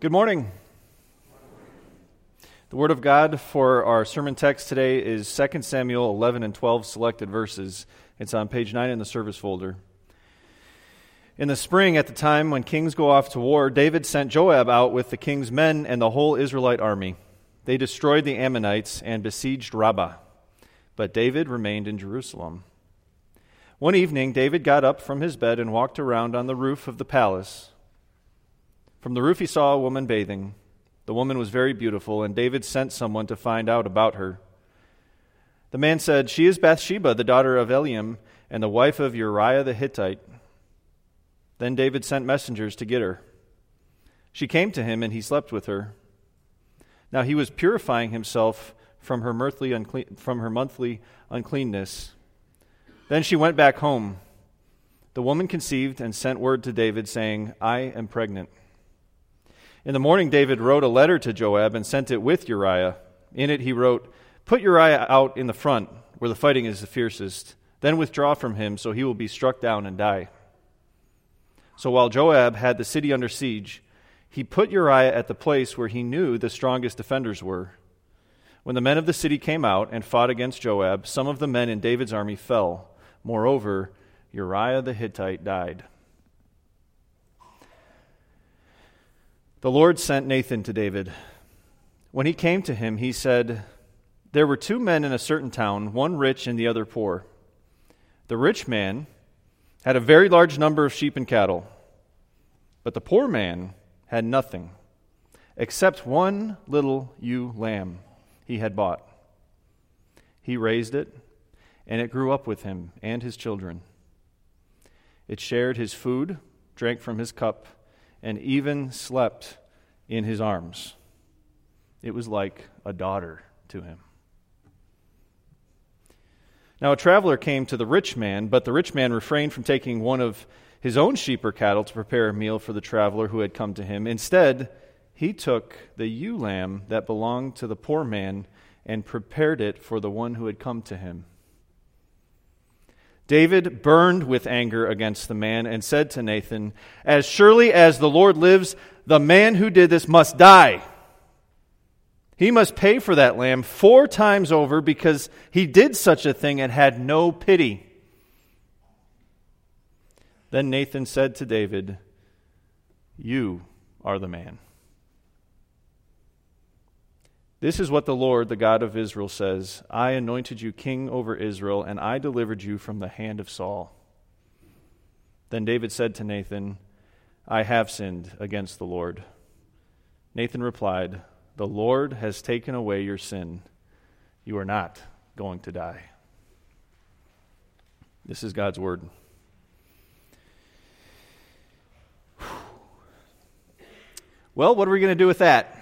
Good morning. The word of God for our sermon text today is 2 Samuel 11 and 12 selected verses. It's on page 9 in the service folder. In the spring, at the time when kings go off to war, David sent Joab out with the king's men and the whole Israelite army. They destroyed the Ammonites and besieged Rabbah. But David remained in Jerusalem. One evening, David got up from his bed and walked around on the roof of the palace. From the roof, he saw a woman bathing. The woman was very beautiful, and David sent someone to find out about her. The man said, She is Bathsheba, the daughter of Eliam, and the wife of Uriah the Hittite. Then David sent messengers to get her. She came to him, and he slept with her. Now he was purifying himself from her, from her monthly uncleanness. Then she went back home. The woman conceived and sent word to David, saying, I am pregnant. In the morning, David wrote a letter to Joab and sent it with Uriah. In it, he wrote, Put Uriah out in the front, where the fighting is the fiercest. Then withdraw from him, so he will be struck down and die. So while Joab had the city under siege, he put Uriah at the place where he knew the strongest defenders were. When the men of the city came out and fought against Joab, some of the men in David's army fell. Moreover, Uriah the Hittite died. The Lord sent Nathan to David. When he came to him, he said, There were two men in a certain town, one rich and the other poor. The rich man had a very large number of sheep and cattle, but the poor man had nothing except one little ewe lamb he had bought. He raised it and it grew up with him and his children. It shared his food, drank from his cup, and even slept in his arms. It was like a daughter to him. Now, a traveler came to the rich man, but the rich man refrained from taking one of his own sheep or cattle to prepare a meal for the traveler who had come to him. Instead, he took the ewe lamb that belonged to the poor man and prepared it for the one who had come to him. David burned with anger against the man and said to Nathan, As surely as the Lord lives, the man who did this must die. He must pay for that lamb four times over because he did such a thing and had no pity. Then Nathan said to David, You are the man. This is what the Lord, the God of Israel, says I anointed you king over Israel, and I delivered you from the hand of Saul. Then David said to Nathan, I have sinned against the Lord. Nathan replied, The Lord has taken away your sin. You are not going to die. This is God's word. Well, what are we going to do with that?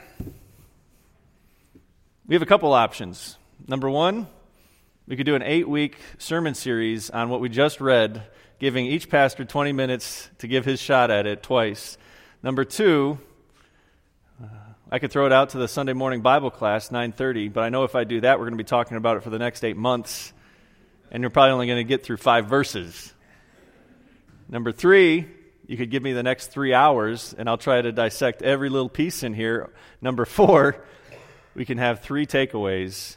We have a couple options. Number one, we could do an eight week sermon series on what we just read, giving each pastor 20 minutes to give his shot at it twice. Number two, uh, I could throw it out to the Sunday morning Bible class, 9:30, but I know if I do that, we're going to be talking about it for the next eight months, and you're probably only going to get through five verses. Number three, you could give me the next three hours, and I'll try to dissect every little piece in here. Number four, we can have three takeaways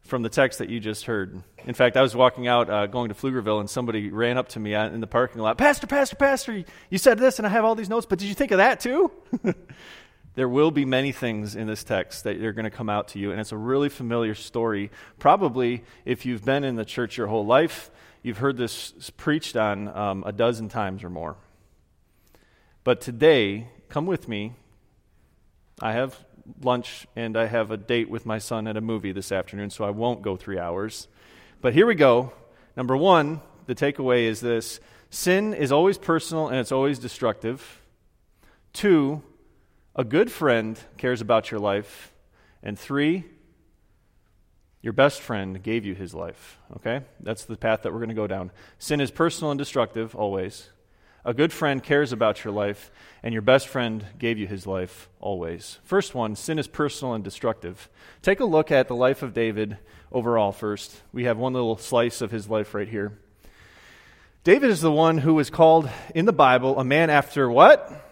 from the text that you just heard. In fact, I was walking out uh, going to Pflugerville, and somebody ran up to me in the parking lot. Pastor, Pastor, Pastor, you said this, and I have all these notes, but did you think of that too? there will be many things in this text that are going to come out to you, and it's a really familiar story. Probably, if you've been in the church your whole life, you've heard this preached on um, a dozen times or more. But today, come with me. I have lunch and I have a date with my son at a movie this afternoon, so I won't go three hours. But here we go. Number one, the takeaway is this sin is always personal and it's always destructive. Two, a good friend cares about your life. And three, your best friend gave you his life. Okay? That's the path that we're going to go down. Sin is personal and destructive, always. A good friend cares about your life, and your best friend gave you his life always. First one sin is personal and destructive. Take a look at the life of David overall first. We have one little slice of his life right here. David is the one who was called in the Bible a man after what?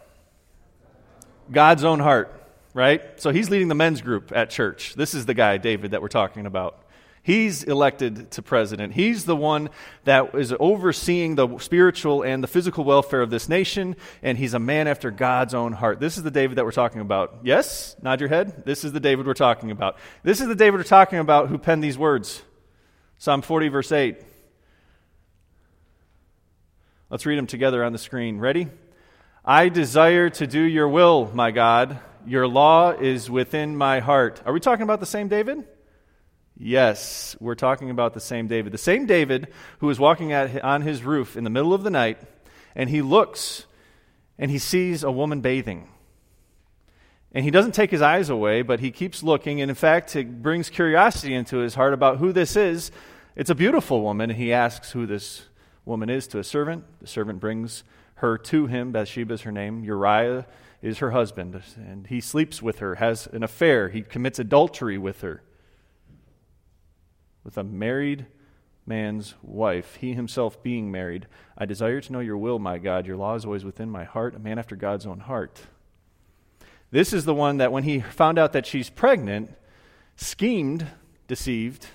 God's own heart, right? So he's leading the men's group at church. This is the guy, David, that we're talking about. He's elected to president. He's the one that is overseeing the spiritual and the physical welfare of this nation, and he's a man after God's own heart. This is the David that we're talking about. Yes? Nod your head. This is the David we're talking about. This is the David we're talking about who penned these words Psalm 40, verse 8. Let's read them together on the screen. Ready? I desire to do your will, my God. Your law is within my heart. Are we talking about the same David? Yes, we're talking about the same David. The same David who is walking at, on his roof in the middle of the night, and he looks and he sees a woman bathing. And he doesn't take his eyes away, but he keeps looking, and in fact, it brings curiosity into his heart about who this is. It's a beautiful woman, and he asks who this woman is to a servant. The servant brings her to him. Bathsheba is her name. Uriah is her husband, and he sleeps with her, has an affair. He commits adultery with her with a married man's wife, he himself being married. I desire to know your will, my God. Your law is always within my heart, a man after God's own heart. This is the one that, when he found out that she's pregnant, schemed, deceived.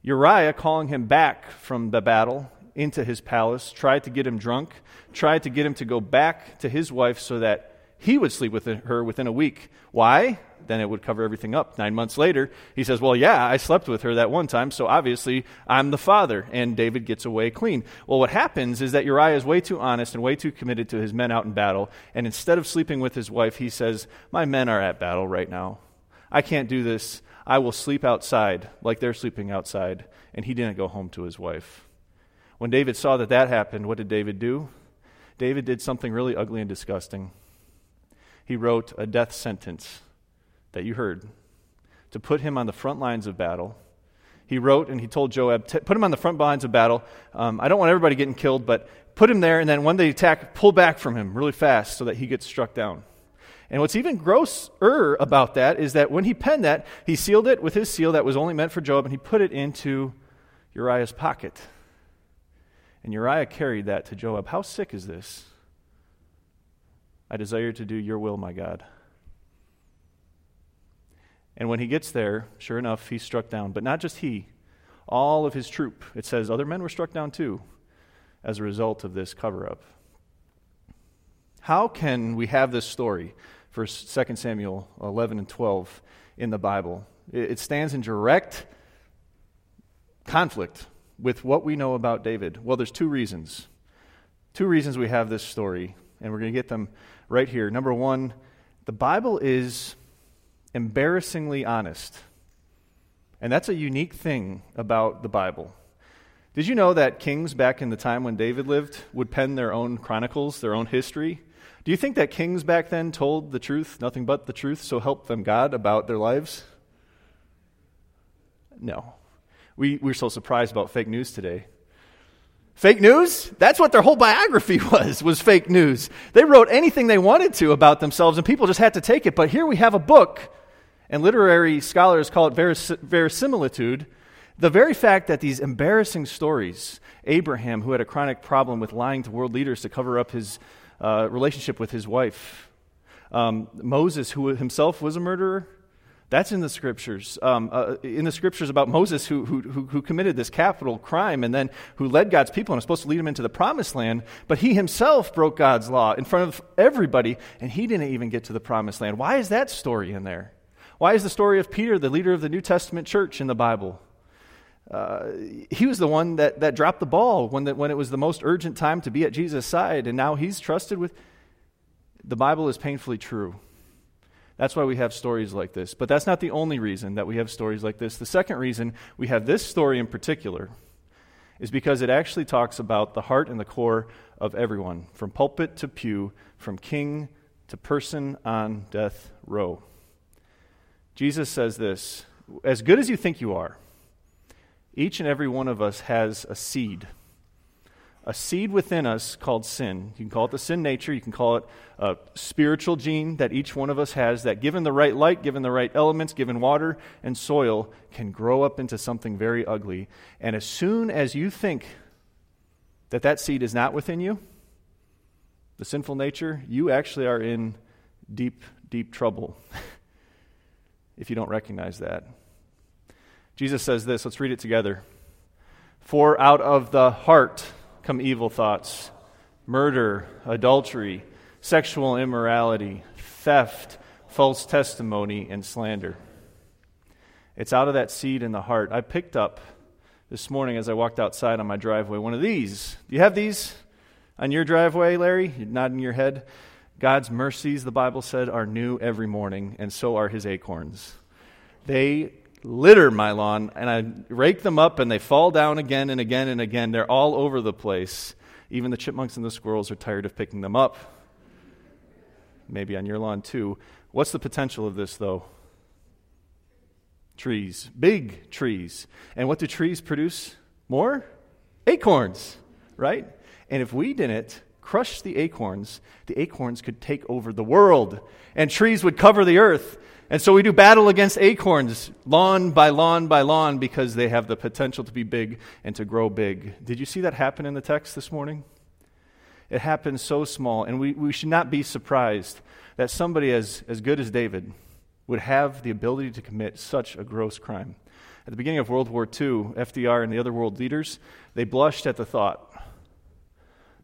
Uriah, calling him back from the battle into his palace, tried to get him drunk, tried to get him to go back to his wife so that he would sleep with her within a week. Why? then it would cover everything up. Nine months later, he says, Well, yeah, I slept with her that one time, so obviously I'm the father. And David gets away clean. Well, what happens is that Uriah is way too honest and way too committed to his men out in battle. And instead of sleeping with his wife, he says, My men are at battle right now. I can't do this. I will sleep outside like they're sleeping outside. And he didn't go home to his wife. When David saw that that happened, what did David do? David did something really ugly and disgusting. He wrote a death sentence that you heard to put him on the front lines of battle. He wrote and he told Joab, put him on the front lines of battle. Um, I don't want everybody getting killed, but put him there, and then when they attack, pull back from him really fast so that he gets struck down. And what's even grosser about that is that when he penned that, he sealed it with his seal that was only meant for Joab, and he put it into Uriah's pocket. And Uriah carried that to Joab. How sick is this? I desire to do your will, my God. And when he gets there, sure enough, he's struck down. But not just he, all of his troop. It says other men were struck down too as a result of this cover up. How can we have this story, for 2 Samuel 11 and 12, in the Bible? It stands in direct conflict with what we know about David. Well, there's two reasons. Two reasons we have this story, and we're going to get them right here. Number one, the Bible is embarrassingly honest. And that's a unique thing about the Bible. Did you know that kings back in the time when David lived would pen their own chronicles, their own history? Do you think that kings back then told the truth, nothing but the truth, so help them God about their lives? No. We, we're so surprised about fake news today. Fake news? That's what their whole biography was, was fake news. They wrote anything they wanted to about themselves, and people just had to take it. But here we have a book and literary scholars call it veris- verisimilitude, the very fact that these embarrassing stories, Abraham, who had a chronic problem with lying to world leaders to cover up his uh, relationship with his wife, um, Moses, who himself was a murderer, that's in the scriptures. Um, uh, in the scriptures about Moses, who, who, who, committed this capital crime and then who led God's people and was supposed to lead them into the promised land, but he himself broke God's law in front of everybody, and he didn't even get to the promised land. Why is that story in there? Why is the story of Peter, the leader of the New Testament church, in the Bible? Uh, he was the one that, that dropped the ball when, the, when it was the most urgent time to be at Jesus' side, and now he's trusted with. The Bible is painfully true. That's why we have stories like this. But that's not the only reason that we have stories like this. The second reason we have this story in particular is because it actually talks about the heart and the core of everyone, from pulpit to pew, from king to person on death row. Jesus says this As good as you think you are, each and every one of us has a seed. A seed within us called sin. You can call it the sin nature. You can call it a spiritual gene that each one of us has that, given the right light, given the right elements, given water and soil, can grow up into something very ugly. And as soon as you think that that seed is not within you, the sinful nature, you actually are in deep, deep trouble if you don't recognize that. Jesus says this, let's read it together. For out of the heart come evil thoughts, murder, adultery, sexual immorality, theft, false testimony, and slander. It's out of that seed in the heart. I picked up this morning as I walked outside on my driveway one of these. Do you have these on your driveway, Larry? You're nodding your head. God's mercies, the Bible said, are new every morning, and so are his acorns. They litter my lawn, and I rake them up, and they fall down again and again and again. They're all over the place. Even the chipmunks and the squirrels are tired of picking them up. Maybe on your lawn, too. What's the potential of this, though? Trees, big trees. And what do trees produce more? Acorns, right? And if we didn't crush the acorns, the acorns could take over the world, and trees would cover the earth. And so we do battle against acorns, lawn by lawn by lawn, because they have the potential to be big and to grow big. Did you see that happen in the text this morning? It happened so small, and we, we should not be surprised that somebody as, as good as David would have the ability to commit such a gross crime. At the beginning of World War II, FDR and the other world leaders, they blushed at the thought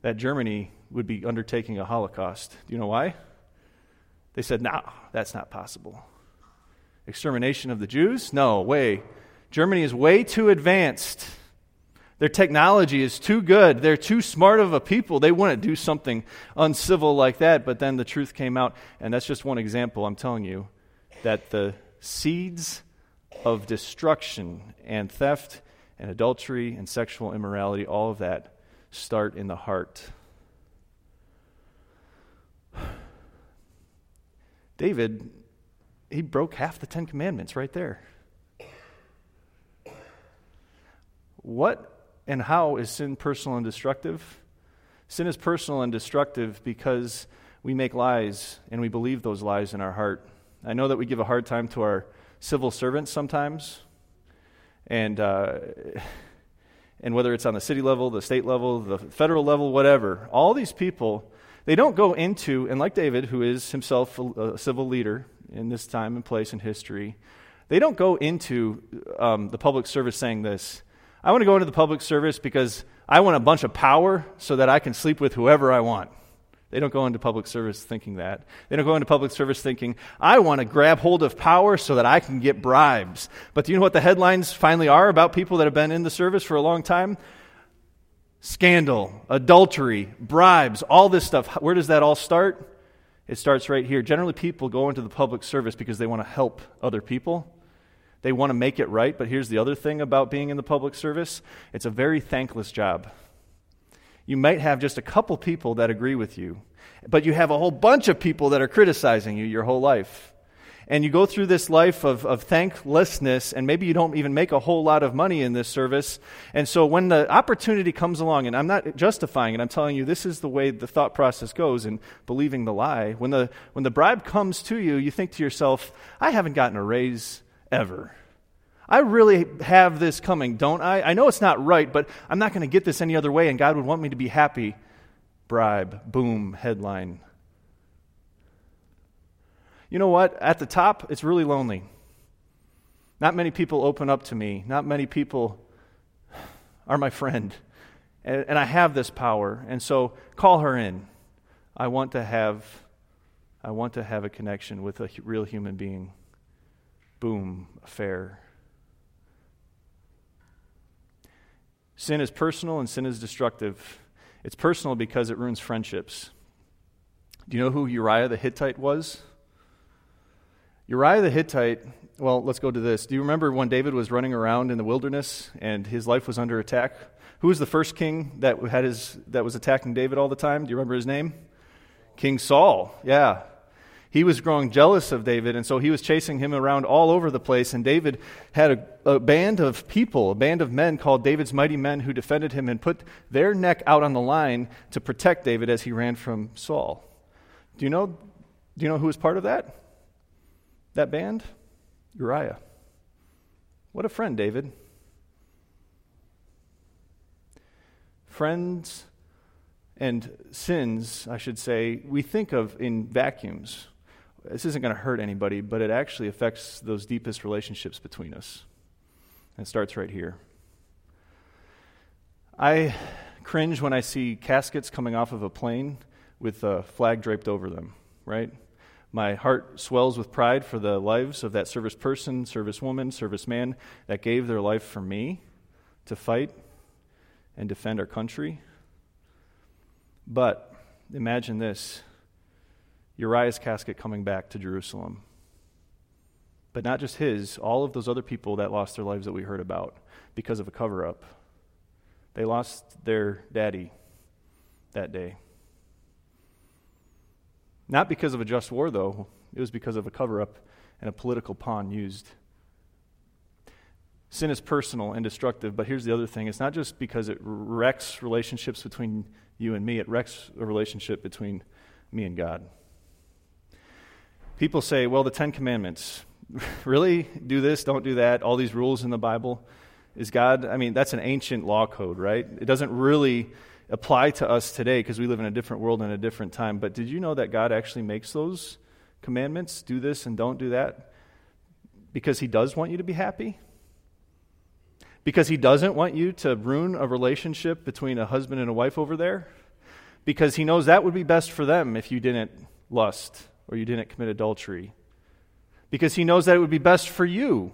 that Germany would be undertaking a Holocaust. Do you know why? They said, no, that's not possible. Extermination of the Jews? No, way. Germany is way too advanced. Their technology is too good. They're too smart of a people. They wouldn't do something uncivil like that. But then the truth came out, and that's just one example, I'm telling you, that the seeds of destruction and theft and adultery and sexual immorality, all of that, start in the heart. David, he broke half the Ten Commandments right there. What and how is sin personal and destructive? Sin is personal and destructive because we make lies and we believe those lies in our heart. I know that we give a hard time to our civil servants sometimes, and uh, and whether it's on the city level, the state level, the federal level, whatever, all these people, they don't go into, and like David, who is himself a, civil leader in this time and place in history, they don't go into um, the public service saying this I want to go into the public service because I want a bunch of power so that I can sleep with whoever I want. They don't go into public service thinking that. They don't go into public service thinking, I want to grab hold of power so that I can get bribes. But do you know what the headlines finally are about people that have been in the service for a long time? Scandal, adultery, bribes, all this stuff. Where does that all start? It starts right here. Generally, people go into the public service because they want to help other people. They want to make it right, but here's the other thing about being in the public service it's a very thankless job. You might have just a couple people that agree with you, but you have a whole bunch of people that are criticizing you your whole life. And you go through this life of, of thanklessness, and maybe you don't even make a whole lot of money in this service. And so when the opportunity comes along, and I'm not justifying it, I'm telling you this is the way the thought process goes in believing the lie. When the, when the bribe comes to you, you think to yourself, I haven't gotten a raise ever. I really have this coming, don't I? I know it's not right, but I'm not going to get this any other way, and God would want me to be happy. Bribe, boom, headline. You know what? At the top, it's really lonely. Not many people open up to me. Not many people are my friend. And, and I have this power. And so call her in. I want to have I want to have a connection with a real human being. Boom, affair. Sin is personal and sin is destructive. It's personal because it ruins friendships. Do you know who Uriah the Hittite was? Uriah the Hittite, well, let's go to this. Do you remember when David was running around in the wilderness and his life was under attack? Who was the first king that had his that was attacking David all the time? Do you remember his name? King Saul. Yeah he was growing jealous of David, and so he was chasing him around all over the place. And David had a, a, band of people, a band of men called David's mighty men, who defended him and put their neck out on the line to protect David as he ran from Saul. Do you know, do you know who was part of that? That band? Uriah. What a friend, David. Friends and sins, I should say, we think of in vacuums. this isn't going to hurt anybody, but it actually affects those deepest relationships between us. And it starts right here. I cringe when I see caskets coming off of a plane with a flag draped over them, right? My heart swells with pride for the lives of that service person, service woman, service man that gave their life for me to fight and defend our country. But imagine this Uriah's casket coming back to Jerusalem. But not just his, all of those other people that lost their lives that we heard about because of a cover up. They lost their daddy that day. Not because of a just war, though, it was because of a cover up and a political pawn used. Sin is personal and destructive, but here's the other thing it's not just because it wrecks relationships between you and me, it wrecks a relationship between me and God. People say, well, the Ten Commandments, really? Do this, don't do that, all these rules in the Bible. Is God, I mean, that's an ancient law code, right? It doesn't really apply to us today because we live in a different world and a different time. But did you know that God actually makes those commandments? Do this and don't do that? Because He does want you to be happy? Because He doesn't want you to ruin a relationship between a husband and a wife over there? Because He knows that would be best for them if you didn't lust or you didn't commit adultery. Because He knows that it would be best for you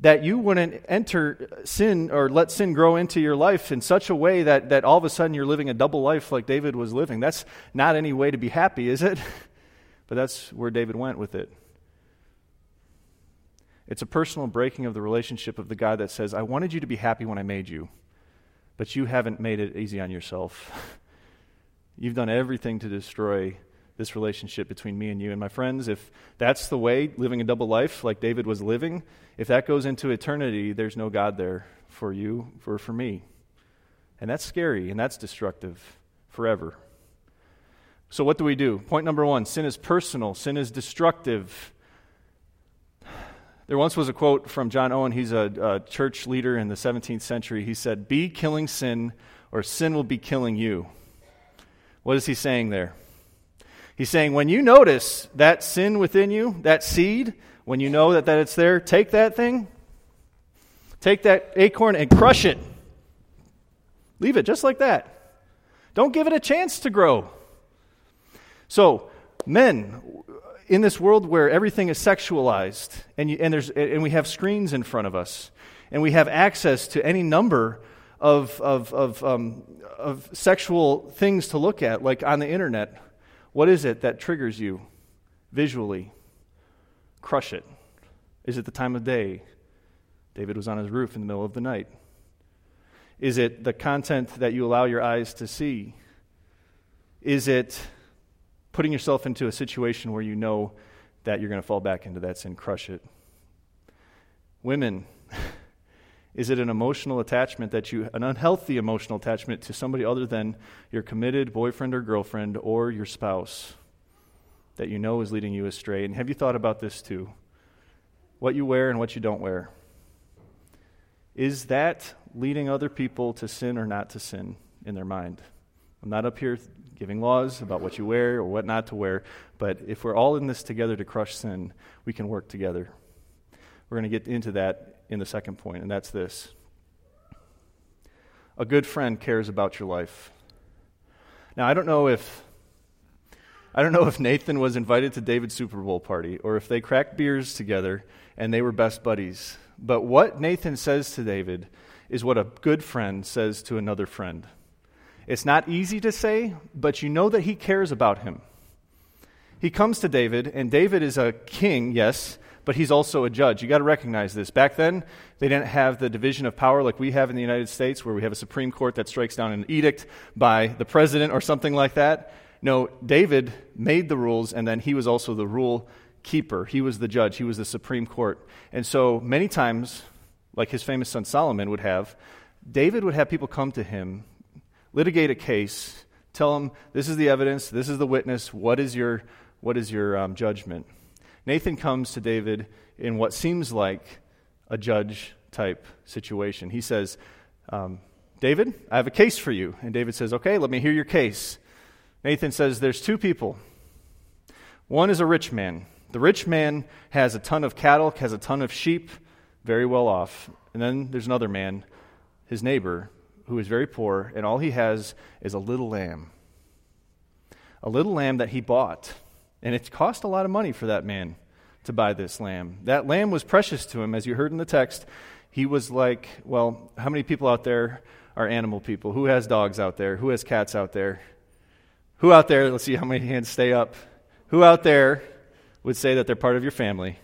that you wouldn't enter sin or let sin grow into your life in such a way that, that all of a sudden you're living a double life like David was living. That's not any way to be happy, is it? But that's where David went with it. It's a personal breaking of the relationship of the God that says, I wanted you to be happy when I made you, but you haven't made it easy on yourself. You've done everything to destroy this relationship between me and you. And my friends, if that's the way, living a double life like David was living, if that goes into eternity, there's no God there for you or for me. And that's scary and that's destructive forever. So, what do we do? Point number one sin is personal, sin is destructive. There once was a quote from John Owen. He's a, a church leader in the 17th century. He said, Be killing sin, or sin will be killing you. What is he saying there? He's saying, when you notice that sin within you, that seed, when you know that, that it's there, take that thing, take that acorn and crush it. Leave it just like that. Don't give it a chance to grow. So, men, in this world where everything is sexualized and, you, and, there's, and we have screens in front of us and we have access to any number of, of, of, um, of sexual things to look at, like on the internet, what is it that triggers you visually? Crush it. Is it the time of day? David was on his roof in the middle of the night. Is it the content that you allow your eyes to see? Is it putting yourself into a situation where you know that you're going to fall back into that sin? Crush it. Women, is it an emotional attachment that you, an unhealthy emotional attachment to somebody other than your committed boyfriend or girlfriend or your spouse that you know is leading you astray? And have you thought about this too? What you wear and what you don't wear. Is that leading other people to sin or not to sin in their mind? I'm not up here giving laws about what you wear or what not to wear, but if we're all in this together to crush sin, we can work together. We're going to get into that in the second point, and that's this a good friend cares about your life. Now, I don't know if. I don't know if Nathan was invited to David's Super Bowl party or if they cracked beers together and they were best buddies. But what Nathan says to David is what a good friend says to another friend. It's not easy to say, but you know that he cares about him. He comes to David, and David is a king, yes, but he's also a judge. You got to recognize this. Back then, they didn't have the division of power like we have in the United States, where we have a Supreme Court that strikes down an edict by the president or something like that. No, David made the rules, and then he was also the rule keeper. He was the judge, he was the Supreme Court. And so many times, like his famous son Solomon would have, David would have people come to him, litigate a case, tell him, This is the evidence, this is the witness, what is your, what is your um, judgment? Nathan comes to David in what seems like a judge type situation. He says, um, David, I have a case for you. And David says, Okay, let me hear your case. Nathan says, There's two people. One is a rich man. The rich man has a ton of cattle, has a ton of sheep, very well off. And then there's another man, his neighbor, who is very poor, and all he has is a little lamb. A little lamb that he bought. And it cost a lot of money for that man to buy this lamb. That lamb was precious to him, as you heard in the text. He was like, well, how many people out there are animal people? Who has dogs out there? Who has cats out there? Who out there, let's see how many hands stay up. Who out there would say that they're part of your family?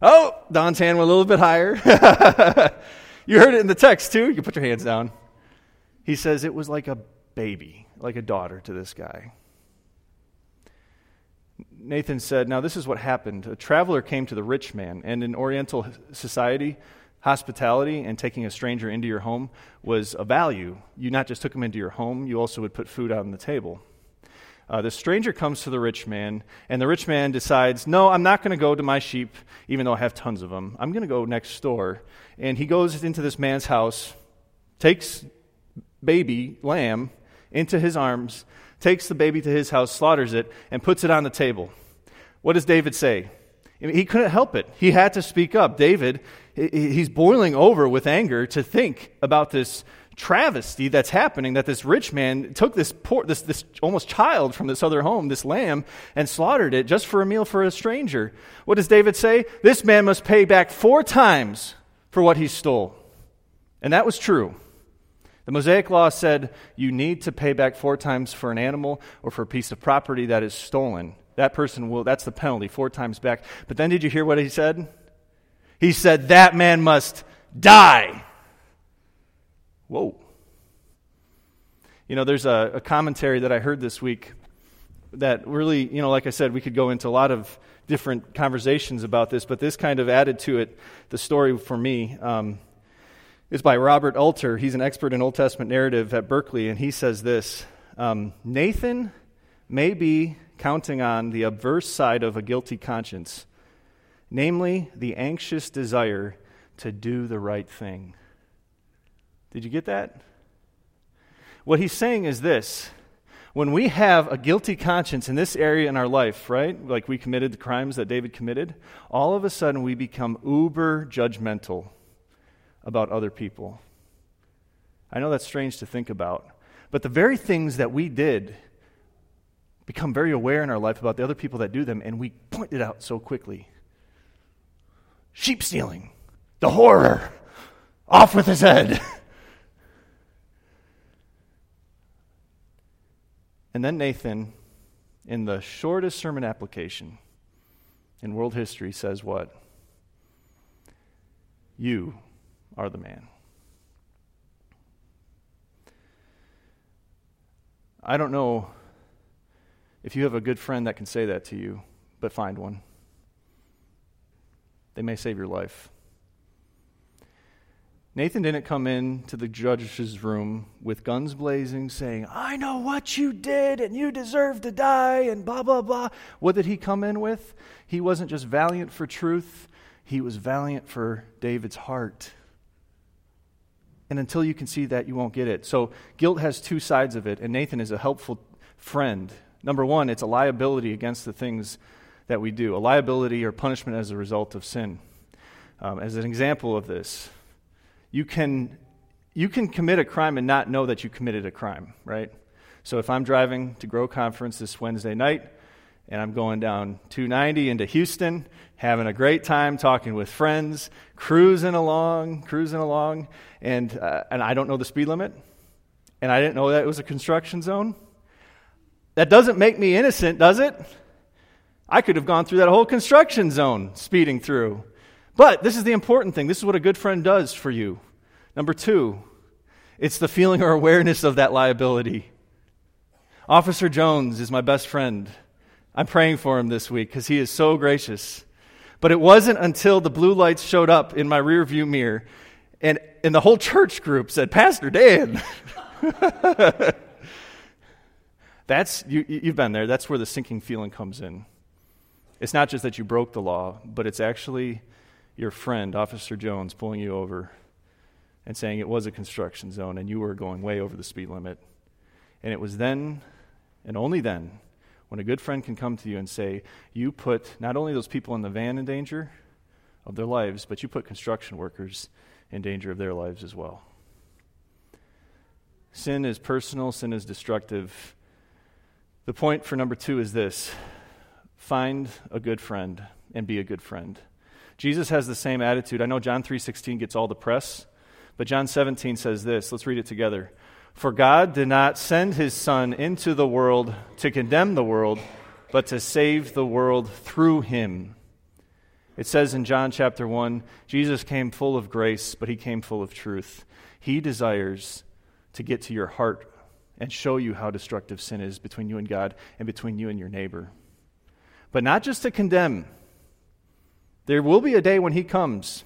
Oh, Don's hand went a little bit higher. you heard it in the text too. You put your hands down. He says it was like a baby, like a daughter to this guy. Nathan said, Now, this is what happened. A traveler came to the rich man, and in Oriental society, hospitality and taking a stranger into your home was a value. You not just took him into your home, you also would put food on the table. Uh, the stranger comes to the rich man, and the rich man decides, No, I'm not going to go to my sheep, even though I have tons of them. I'm going to go next door. And he goes into this man's house, takes baby lamb into his arms, takes the baby to his house, slaughters it, and puts it on the table. What does David say? He couldn't help it. He had to speak up. David, he's boiling over with anger to think about this travesty that's happening that this rich man took this poor, this, this almost child from this other home, this lamb, and slaughtered it just for a meal for a stranger. What does David say? This man must pay back four times for what he stole. And that was true. The Mosaic Law said you need to pay back four times for an animal or for a piece of property that is stolen. That person will, that's the penalty, four times back. But then did you hear what he said? He said, that man must die. Whoa. You know, there's a, a commentary that I heard this week that really, you know, like I said, we could go into a lot of different conversations about this, but this kind of added to it the story for me. Um, is by Robert Alter. He's an expert in Old Testament narrative at Berkeley, and he says this um, Nathan may be counting on the adverse side of a guilty conscience, namely the anxious desire to do the right thing. Did you get that? What he's saying is this when we have a guilty conscience in this area in our life, right? Like we committed the crimes that David committed, all of a sudden we become uber judgmental about other people. I know that's strange to think about, but the very things that we did become very aware in our life about the other people that do them, and we point it out so quickly. Sheep stealing, the horror, off with his head. and then Nathan, in the shortest sermon application in world history, says what? You are the man. I don't know if you have a good friend that can say that to you, but find one. They may save your life. Nathan didn't come in to the judge's room with guns blazing, saying, I know what you did and you deserve to die, and blah, blah, blah. What did he come in with? He wasn't just valiant for truth, he was valiant for David's heart. And until you can see that, you won't get it. So guilt has two sides of it, and Nathan is a helpful friend. Number one, it's a liability against the things that we do, a liability or punishment as a result of sin. Um, as an example of this, you can, you can commit a crime and not know that you committed a crime, right? So if I'm driving to Grow Conference this Wednesday night, and I'm going down 290 into Houston, having a great time talking with friends, cruising along, cruising along, and, uh, and I don't know the speed limit, and I didn't know that it was a construction zone. That doesn't make me innocent, does it? I could have gone through that whole construction zone speeding through. But this is the important thing. This is what a good friend does for you. Number two, it's the feeling or awareness of that liability. Officer Jones is my best friend. I'm praying for him this week because he is so gracious. But it wasn't until the blue lights showed up in my rearview mirror and, and the whole church group said, Pastor Dan. That's, you, you've been there. That's where the sinking feeling comes in. It's not just that you broke the law, but it's actually your friend, Officer Jones, pulling you over and saying it was a construction zone and you were going way over the speed limit. And it was then, and only then, When a good friend can come to you and say, You put not only those people in the van in danger of their lives, but you put construction workers in danger of their lives as well. Sin is personal, sin is destructive. The point for number two is this find a good friend and be a good friend. Jesus has the same attitude. I know John 3:16 gets all the press, but John 17 says this. Let's read it together. For God did not send his son into the world to condemn the world, but to save the world through him. It says in John chapter 1, Jesus came full of grace, but he came full of truth. He desires to get to your heart and show you how destructive sin is between you and God and between you and your neighbor. But not just to condemn. There will be a day when He comes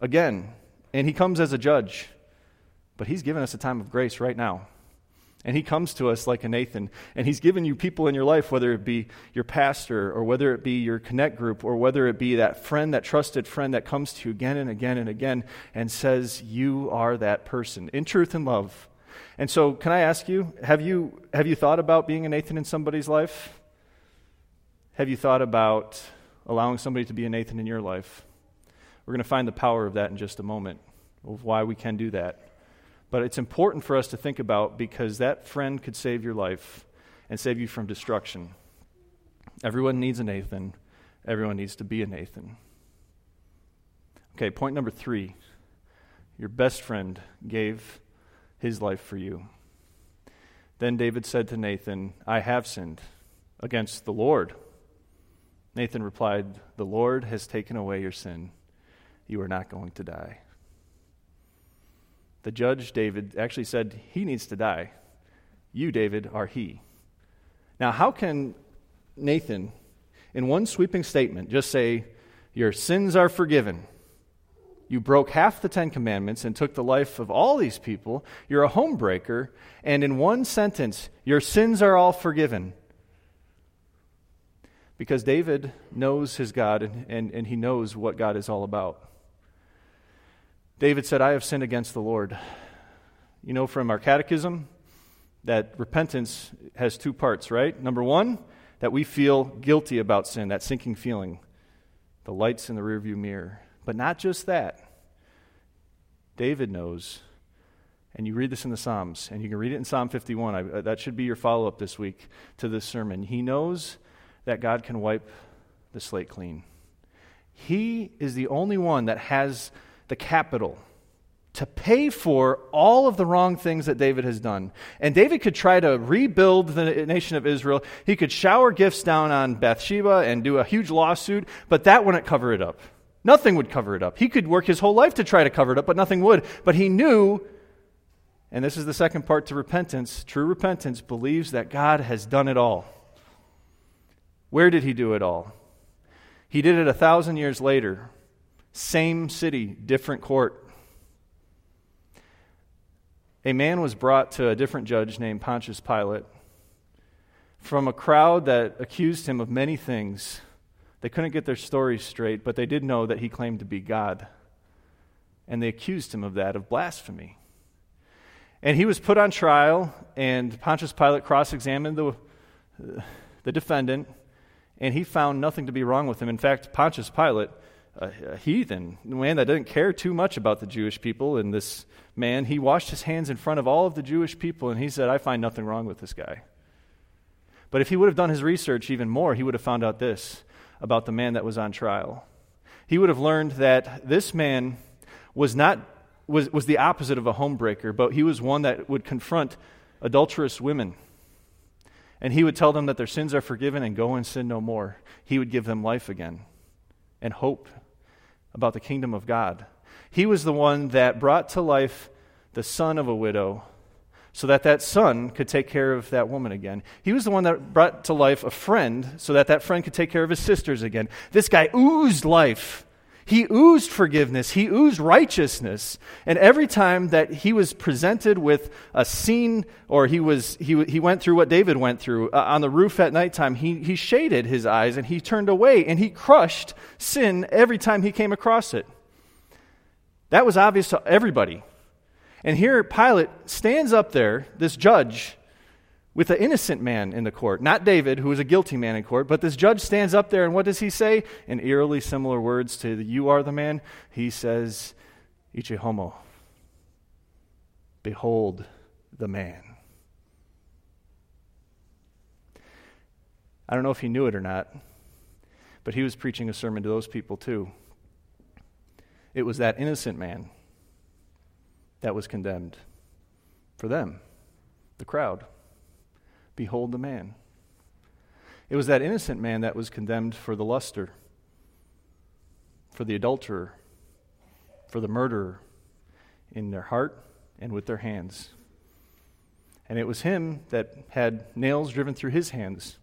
again, and He comes as a judge. But He's given us a time of grace right now. And He comes to us like a Nathan, and He's given you people in your life, whether it be your pastor, or whether it be your connect group, or whether it be that friend, that trusted friend that comes to you again and again and again and says, You are that person in truth and love. And so, can I ask you, have you, have you thought about being a Nathan in somebody's life? Have you thought about allowing somebody to be a Nathan in your life? We're going to find the power of that in just a moment, of why we can do that. But it's important for us to think about because that friend could save your life and save you from destruction. Everyone needs a Nathan, everyone needs to be a Nathan. Okay, point number three your best friend gave his life for you. Then David said to Nathan, I have sinned against the Lord Nathan replied, The Lord has taken away your sin. You are not going to die. The judge, David, actually said, He needs to die. You, David, are he. Now, how can Nathan, in one sweeping statement, just say, Your sins are forgiven? You broke half the Ten Commandments and took the life of all these people. You're a homebreaker. And in one sentence, your sins are all forgiven. Because David knows his God and, and, and he knows what God is all about. David said, I have sinned against the Lord. You know from our catechism that repentance has two parts, right? Number one, that we feel guilty about sin, that sinking feeling, the lights in the rearview mirror. But not just that. David knows, and you read this in the Psalms, and you can read it in Psalm 51. I, uh, that should be your follow up this week to this sermon. He knows that God can wipe the slate clean. He is the only one that has the capital to pay for all of the wrong things that David has done. And David could try to rebuild the nation of Israel. He could shower gifts down on Bathsheba and do a huge lawsuit, but that wouldn't cover it up. Nothing would cover it up. He could work his whole life to try to cover it up, but nothing would. But he knew, and this is the second part to repentance true repentance believes that God has done it all. Where did he do it all? He did it a thousand years later. Same city, different court. A man was brought to a different judge named Pontius Pilate from a crowd that accused him of many things. They couldn't get their stories straight, but they did know that he claimed to be God. And they accused him of that, of blasphemy. And he was put on trial, and Pontius Pilate cross examined the, the defendant and he found nothing to be wrong with him. In fact, Pontius Pilate, a, a heathen, a man that didn't care too much about the Jewish people, and this man, he washed his hands in front of all of the Jewish people, and he said, I find nothing wrong with this guy. But if he would have done his research even more, he would have found out this about the man that was on trial. He would have learned that this man was not was, was the opposite of a homebreaker, but he was one that would confront adulterous women and he would tell them that their sins are forgiven and go and sin no more. He would give them life again and hope about the kingdom of God. He was the one that brought to life the son of a widow so that that son could take care of that woman again. He was the one that brought to life a friend so that that friend could take care of his sisters again. This guy oozed life. He oozed forgiveness. He oozed righteousness. And every time that he was presented with a scene or he, was, he, he went through what David went through uh, on the roof at nighttime, he, he shaded his eyes and he turned away and he crushed sin every time he came across it. That was obvious to everybody. And here Pilate stands up there, this judge, with an innocent man in the court. Not David, who was a guilty man in court, but this judge stands up there, and what does he say? In eerily similar words to the, You are the man. He says, Ecce homo. Behold the man. I don't know if he knew it or not, but he was preaching a sermon to those people too. It was that innocent man that was condemned for them, the crowd. Behold the man. It was that innocent man that was condemned for the luster, for the adulterer, for the murderer in their heart and with their hands. And it was him that had nails driven through his hands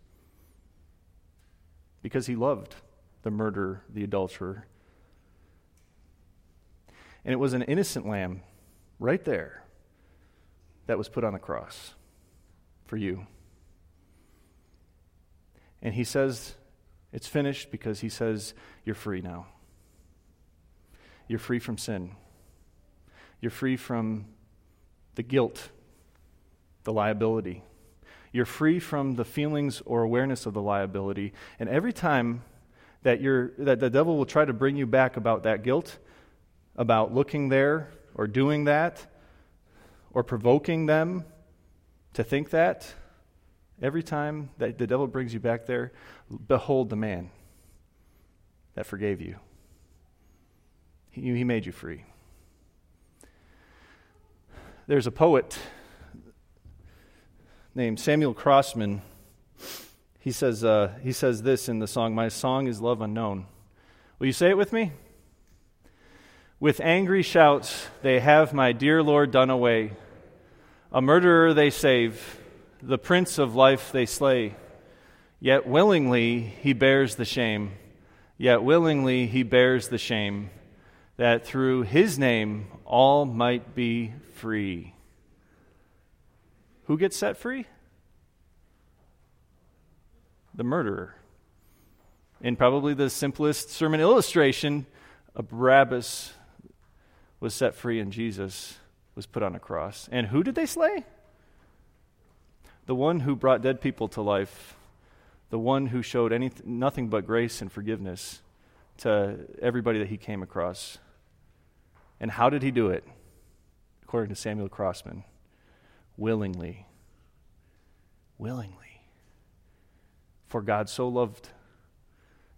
because he loved the murderer, the adulterer. And it was an innocent lamb right there that was put on the cross for you. And he says, It's finished because he says, You're free now. You're free from sin. You're free from the guilt, the liability. You're free from the feelings or awareness of the liability. And every time that, you're, that the devil will try to bring you back about that guilt, about looking there or doing that, or provoking them to think that, every time that the devil brings you back there, behold the man that forgave you. He, he made you free. There's a poet named Samuel Crossman. He says, uh, he says this in the song, My song is love unknown. Will you say it with me? With angry shouts, they have my dear Lord done away. A murderer they save, the prince of life they slay. Yet willingly he bears the shame, yet willingly he bears the shame, that through his name all might be free. Who gets set free? The murderer. In probably the simplest sermon illustration, a Barabbas was set free and Jesus was put on a cross. And who did they slay? The one who brought dead people to life, the one who showed anything, nothing but grace and forgiveness to everybody that he came across. And how did he do it? According to Samuel Crossman, willingly. Willingly. For God so loved.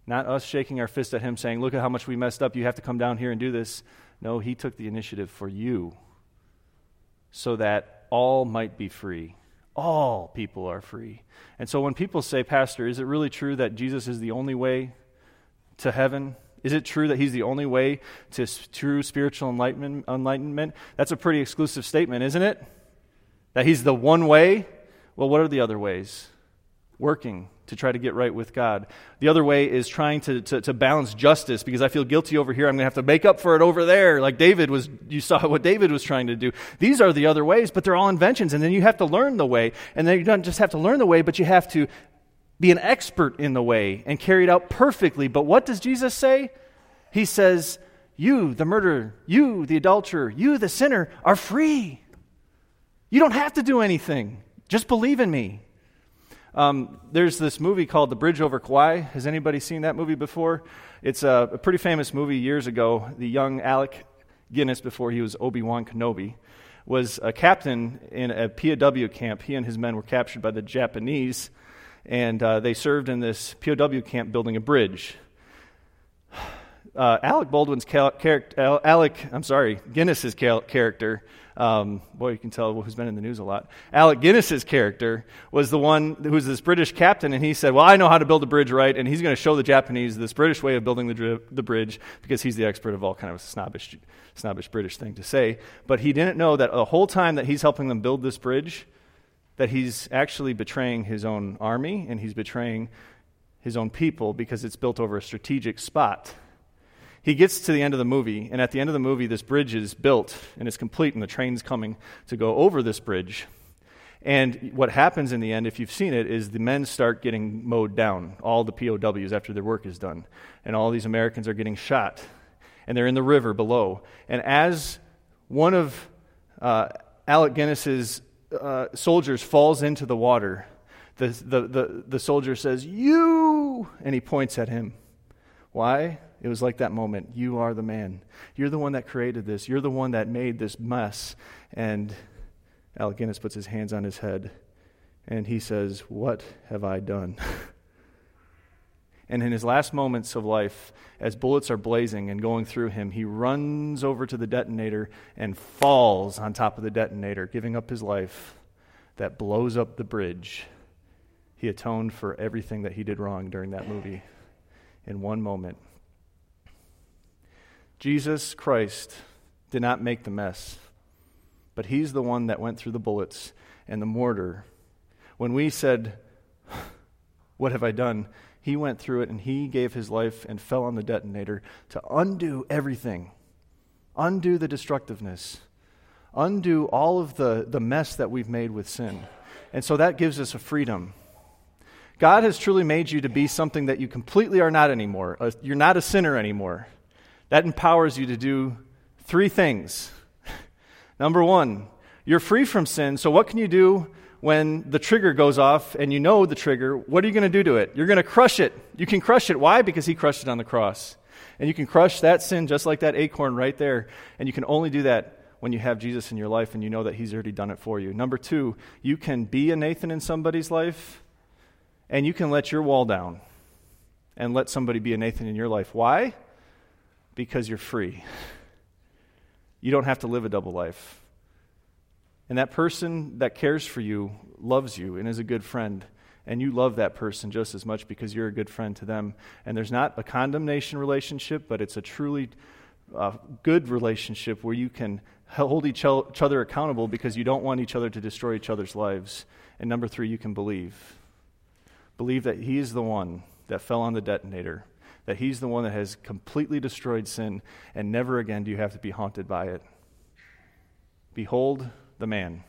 Not us shaking our fist at him saying, Look at how much we messed up. You have to come down here and do this. No, he took the initiative for you so that all might be free. All people are free. And so when people say, Pastor, is it really true that Jesus is the only way to heaven? Is it true that he's the only way to true spiritual enlightenment? That's a pretty exclusive statement, isn't it? That he's the one way? Well, what are the other ways? Working to try to get right with God. The other way is trying to, to, to, balance justice because I feel guilty over here. I'm going to have to make up for it over there. Like David was, you saw what David was trying to do. These are the other ways, but they're all inventions. And then you have to learn the way. And then you don't just have to learn the way, but you have to be an expert in the way and carry it out perfectly. But what does Jesus say? He says, You, the murderer, you, the adulterer, you, the sinner, are free. You don't have to do anything. Just believe in me. Um, there's this movie called The Bridge Over Kwai. Has anybody seen that movie before? It's a, a pretty famous movie years ago. The young Alec Guinness, before he was Obi Wan Kenobi, was a captain in a POW camp. He and his men were captured by the Japanese, and uh, they served in this POW camp building a bridge. Uh, Alec Baldwin's character, Alec, I'm sorry, Guinness's character um, boy, you can tell who's been in the news a lot. Alec Guinness's character was the one who was this British captain, and he said, Well, I know how to build a bridge right, and he's going to show the Japanese this British way of building the, the bridge because he's the expert of all kind of snobbish, snobbish British thing to say. But he didn't know that the whole time that he's helping them build this bridge, that he's actually betraying his own army and he's betraying his own people because it's built over a strategic spot he gets to the end of the movie, and at the end of the movie, this bridge is built and it's complete, and the train's coming to go over this bridge. And what happens in the end, if you've seen it, is the men start getting mowed down, all the POWs after their work is done. And all these Americans are getting shot. And they're in the river below. And as one of uh, Alec Guinness's uh, soldiers falls into the water, the, the, the, the soldier says, You! And he points at him. Why? It was like that moment. You are the man. You're the one that created this. You're the one that made this mess. And Alec Guinness puts his hands on his head and he says, What have I done? and in his last moments of life, as bullets are blazing and going through him, he runs over to the detonator and falls on top of the detonator, giving up his life that blows up the bridge. He atoned for everything that he did wrong during that movie in one moment. Jesus Christ did not make the mess, but he's the one that went through the bullets and the mortar. When we said, What have I done? He went through it and he gave his life and fell on the detonator to undo everything, undo the destructiveness, undo all of the, the mess that we've made with sin. And so that gives us a freedom. God has truly made you to be something that you completely are not anymore. Uh, you're not a sinner anymore. That empowers you to do three things. Number one, you're free from sin, so what can you do when the trigger goes off and you know the trigger? What are you going to do to it? You're going to crush it. You can crush it. Why? Because He crushed it on the cross. And you can crush that sin just like that acorn right there. And you can only do that when you have Jesus in your life and you know that He's already done it for you. Number two, you can be a Nathan in somebody's life and you can let your wall down and let somebody be a Nathan in your life. Why? Because you're free. You don't have to live a double life. And that person that cares for you loves you and is a good friend. And you love that person just as much because you're a good friend to them. And there's not a condemnation relationship, but it's a truly uh, good relationship where you can hold each other accountable because you don't want each other to destroy each other's lives. And number three, you can believe. Believe that He is the one that fell on the detonator that He's the one that has completely destroyed sin, and never again do you have to be haunted by it. Behold the man.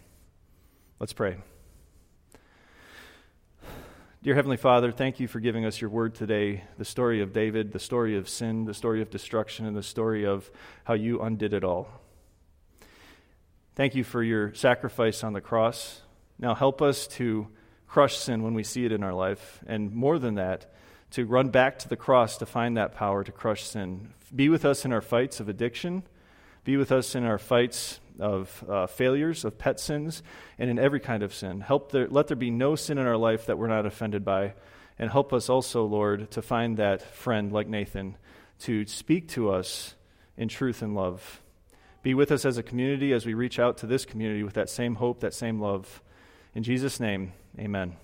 Let's pray. Dear Heavenly Father, thank you for giving us your word today the story of David, the story of sin, the story of destruction, and the story of how you undid it all. Thank you for your sacrifice on the cross. Now help us to crush sin when we see it in our life, and more than that, to run back to the cross to find that power to crush sin. Be with us in our fights of addiction. Be with us in our fights of uh, failures, of pet sins, and in every kind of sin. Help there, let there be no sin in our life that we're not offended by. And help us also, Lord, to find that friend like Nathan to speak to us in truth and love. Be with us as a community as we reach out to this community with that same hope, that same love. In Jesus' name, amen.